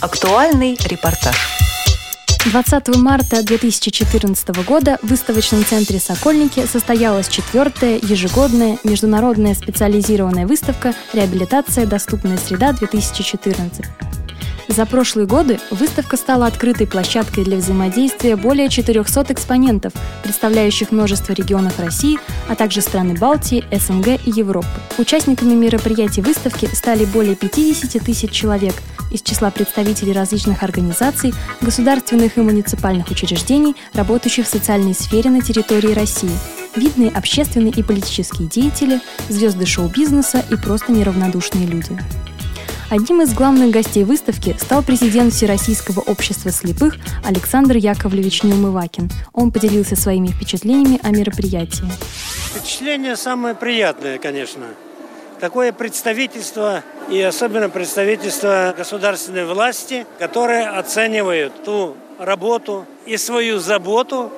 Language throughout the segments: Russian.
Актуальный репортаж. 20 марта 2014 года в выставочном центре «Сокольники» состоялась четвертая ежегодная международная специализированная выставка «Реабилитация. Доступная среда-2014». За прошлые годы выставка стала открытой площадкой для взаимодействия более 400 экспонентов, представляющих множество регионов России, а также страны Балтии, СНГ и Европы. Участниками мероприятий выставки стали более 50 тысяч человек из числа представителей различных организаций, государственных и муниципальных учреждений, работающих в социальной сфере на территории России, видные общественные и политические деятели, звезды шоу-бизнеса и просто неравнодушные люди. Одним из главных гостей выставки стал президент Всероссийского общества слепых Александр Яковлевич Неумывакин. Он поделился своими впечатлениями о мероприятии. Впечатление самое приятное, конечно. Такое представительство и особенно представительство государственной власти, которые оценивают ту работу и свою заботу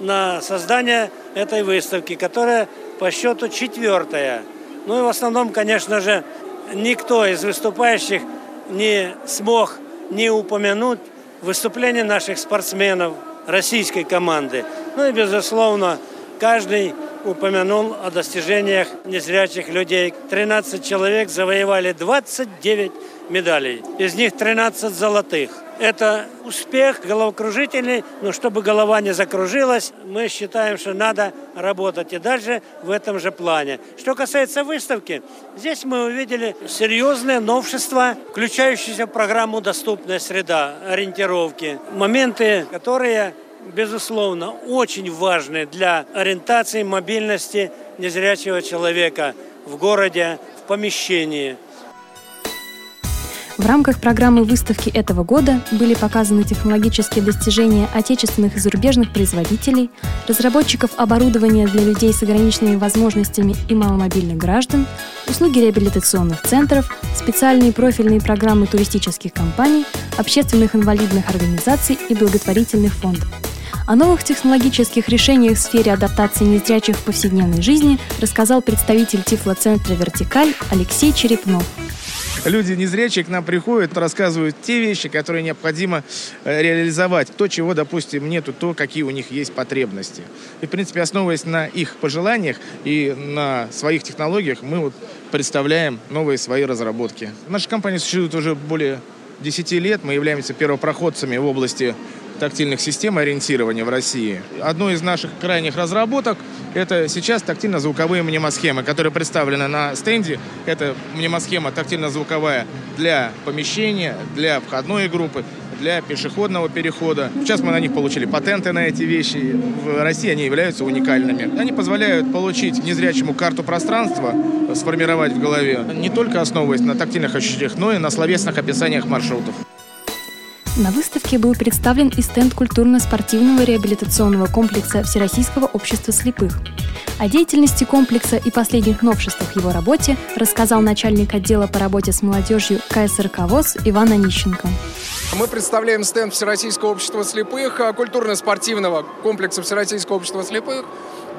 на создание этой выставки, которая по счету четвертая. Ну и в основном, конечно же, никто из выступающих не смог не упомянуть выступление наших спортсменов российской команды. Ну и, безусловно, каждый упомянул о достижениях незрячих людей. 13 человек завоевали 29 медалей, из них 13 золотых. Это успех головокружительный, но чтобы голова не закружилась, мы считаем, что надо работать и дальше в этом же плане. Что касается выставки, здесь мы увидели серьезные новшества, включающиеся в программу «Доступная среда», ориентировки, моменты, которые безусловно, очень важны для ориентации, мобильности незрячего человека в городе, в помещении – в рамках программы выставки этого года были показаны технологические достижения отечественных и зарубежных производителей, разработчиков оборудования для людей с ограниченными возможностями и маломобильных граждан, услуги реабилитационных центров, специальные профильные программы туристических компаний, общественных инвалидных организаций и благотворительных фондов. О новых технологических решениях в сфере адаптации незрячих в повседневной жизни рассказал представитель Тифлоцентра «Вертикаль» Алексей Черепнов люди незрячие к нам приходят, рассказывают те вещи, которые необходимо э, реализовать. То, чего, допустим, нету, то, какие у них есть потребности. И, в принципе, основываясь на их пожеланиях и на своих технологиях, мы вот представляем новые свои разработки. Наша компания существует уже более 10 лет. Мы являемся первопроходцами в области тактильных систем ориентирования в России. Одной из наших крайних разработок это сейчас тактильно-звуковые мнемосхемы, которые представлены на стенде. Это мнемосхема тактильно-звуковая для помещения, для входной группы, для пешеходного перехода. Сейчас мы на них получили патенты на эти вещи. В России они являются уникальными. Они позволяют получить незрячему карту пространства, сформировать в голове, не только основываясь на тактильных ощущениях, но и на словесных описаниях маршрутов. На выставке был представлен и стенд культурно-спортивного реабилитационного комплекса Всероссийского общества слепых. О деятельности комплекса и последних новшествах его работе рассказал начальник отдела по работе с молодежью КСРК ВОЗ Иван Онищенко. Мы представляем стенд Всероссийского общества слепых, культурно-спортивного комплекса Всероссийского общества слепых,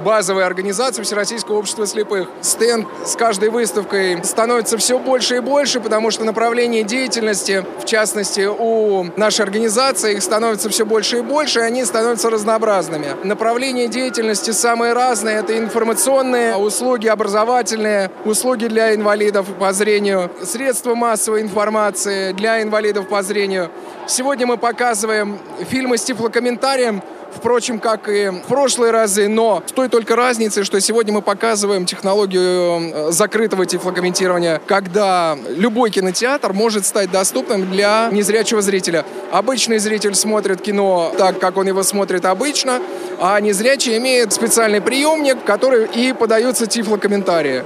базовой организации Всероссийского общества слепых. Стенд с каждой выставкой становится все больше и больше, потому что направление деятельности, в частности, у нашей организации, их становится все больше и больше, и они становятся разнообразными. Направления деятельности самые разные. Это информационные услуги, образовательные, услуги для инвалидов по зрению, средства массовой информации для инвалидов по зрению. Сегодня мы показываем фильмы с тифлокомментарием, впрочем, как и в прошлые разы, но с той только разницей, что сегодня мы показываем технологию э, закрытого тифлокомментирования, когда любой кинотеатр может стать доступным для незрячего зрителя. Обычный зритель смотрит кино так, как он его смотрит обычно, а незрячий имеет специальный приемник, который и подаются тифлокомментарии.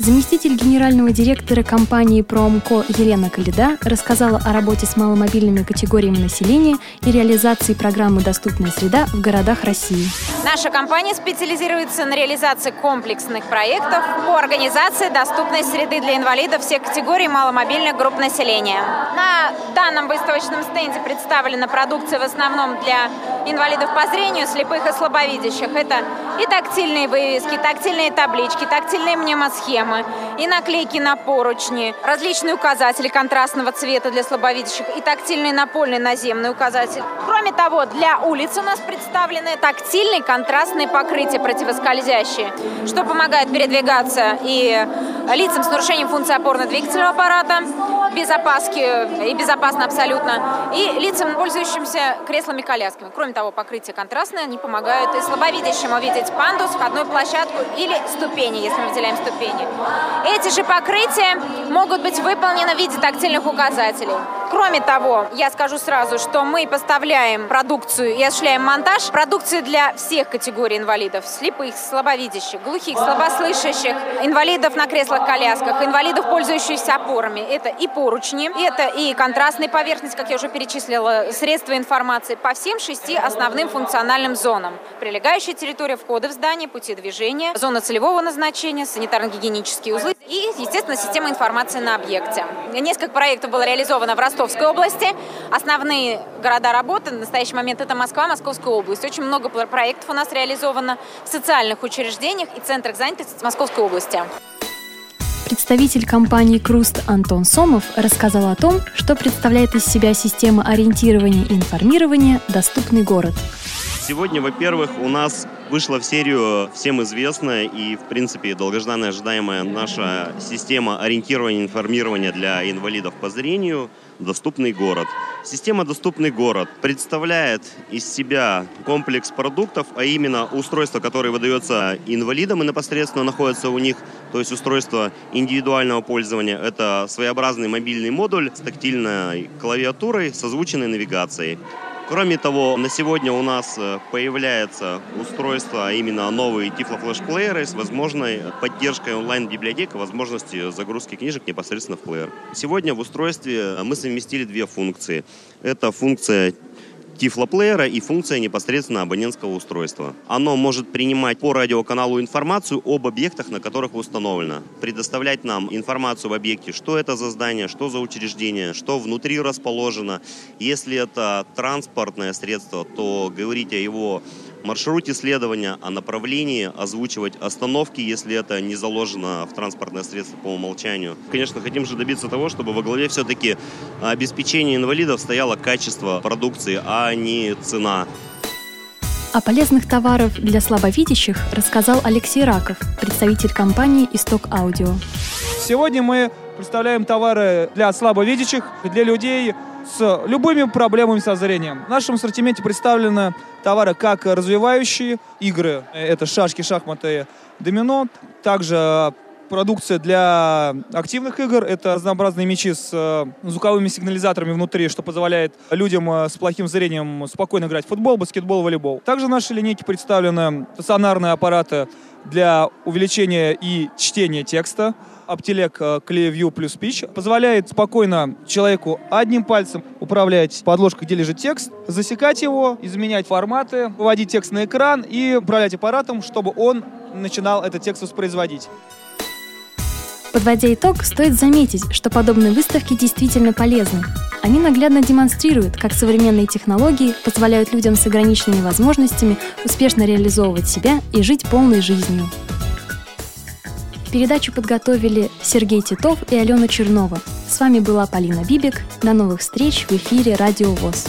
Заместитель генерального директора компании «Промко» Елена Калида рассказала о работе с маломобильными категориями населения и реализации программы «Доступная среда» в городах России. Наша компания специализируется на реализации комплексных проектов по организации доступной среды для инвалидов всех категорий маломобильных групп населения. На данном выставочном стенде представлена продукция в основном для инвалидов по зрению, слепых и слабовидящих. Это И тактильные вывески, тактильные таблички, тактильные мнемосхемы, и наклейки на поручни, различные указатели контрастного цвета для слабовидящих и тактильный напольный наземный указатель. Кроме того, для улиц у нас представлены тактильные контрастные покрытия противоскользящие, что помогает передвигаться и лицам с нарушением функции опорно-двигательного аппарата, без опаски и безопасно абсолютно, и лицам, пользующимся креслами-колясками. Кроме того, покрытие контрастное, они помогают и слабовидящим увидеть пандус, входную площадку или ступени, если мы выделяем ступени. Эти же покрытия могут быть выполнены в виде тактильных указателей. Кроме того, я скажу сразу, что мы поставляем продукцию и осуществляем монтаж продукции для всех категорий инвалидов. Слепых, слабовидящих, глухих, слабослышащих, инвалидов на креслах-колясках, инвалидов, пользующихся опорами. Это и поручни, это и контрастная поверхность, как я уже перечислила, средства информации по всем шести основным функциональным зонам. Прилегающая территория входа в здание, пути движения, зона целевого назначения, санитарно-гигиенические узлы и, естественно, система информации на объекте. Несколько проектов было реализовано в Ростове Ростовской области. Основные города работы в настоящий момент это Москва, Московская область. Очень много проектов у нас реализовано в социальных учреждениях и центрах занятости Московской области. Представитель компании «Круст» Антон Сомов рассказал о том, что представляет из себя система ориентирования и информирования «Доступный город». Сегодня, во-первых, у нас вышла в серию всем известная и, в принципе, долгожданная, ожидаемая наша система ориентирования и информирования для инвалидов по зрению «Доступный город». Система «Доступный город» представляет из себя комплекс продуктов, а именно устройство, которое выдается инвалидам и непосредственно находится у них, то есть устройство индивидуального пользования. Это своеобразный мобильный модуль с тактильной клавиатурой, созвученной навигацией. Кроме того, на сегодня у нас э, появляется устройство, а именно новые Tiflo Flash плееры с возможной поддержкой онлайн-библиотек и возможности загрузки книжек непосредственно в плеер. Сегодня в устройстве мы совместили две функции. Это функция тифлоплеера и функция непосредственно абонентского устройства. Оно может принимать по радиоканалу информацию об объектах, на которых установлено, предоставлять нам информацию в объекте, что это за здание, что за учреждение, что внутри расположено. Если это транспортное средство, то говорить о его маршруте следования, о направлении, озвучивать остановки, если это не заложено в транспортное средство по умолчанию. Конечно, хотим же добиться того, чтобы во главе все-таки обеспечение инвалидов стояло качество продукции, а не цена. О полезных товарах для слабовидящих рассказал Алексей Раков, представитель компании «Исток Аудио». Сегодня мы представляем товары для слабовидящих, для людей с любыми проблемами со зрением. В нашем ассортименте представлены товары как развивающие игры, это шашки, шахматы, домино, также продукция для активных игр. Это разнообразные мечи с э, звуковыми сигнализаторами внутри, что позволяет людям э, с плохим зрением спокойно играть в футбол, баскетбол, волейбол. Также в нашей линейке представлены стационарные аппараты для увеличения и чтения текста. Aptilec ClearView плюс Speech позволяет спокойно человеку одним пальцем управлять подложкой, где лежит текст, засекать его, изменять форматы, выводить текст на экран и управлять аппаратом, чтобы он начинал этот текст воспроизводить. Подводя итог, стоит заметить, что подобные выставки действительно полезны. Они наглядно демонстрируют, как современные технологии позволяют людям с ограниченными возможностями успешно реализовывать себя и жить полной жизнью. Передачу подготовили Сергей Титов и Алена Чернова. С вами была Полина Бибик. До новых встреч в эфире «Радио ВОЗ».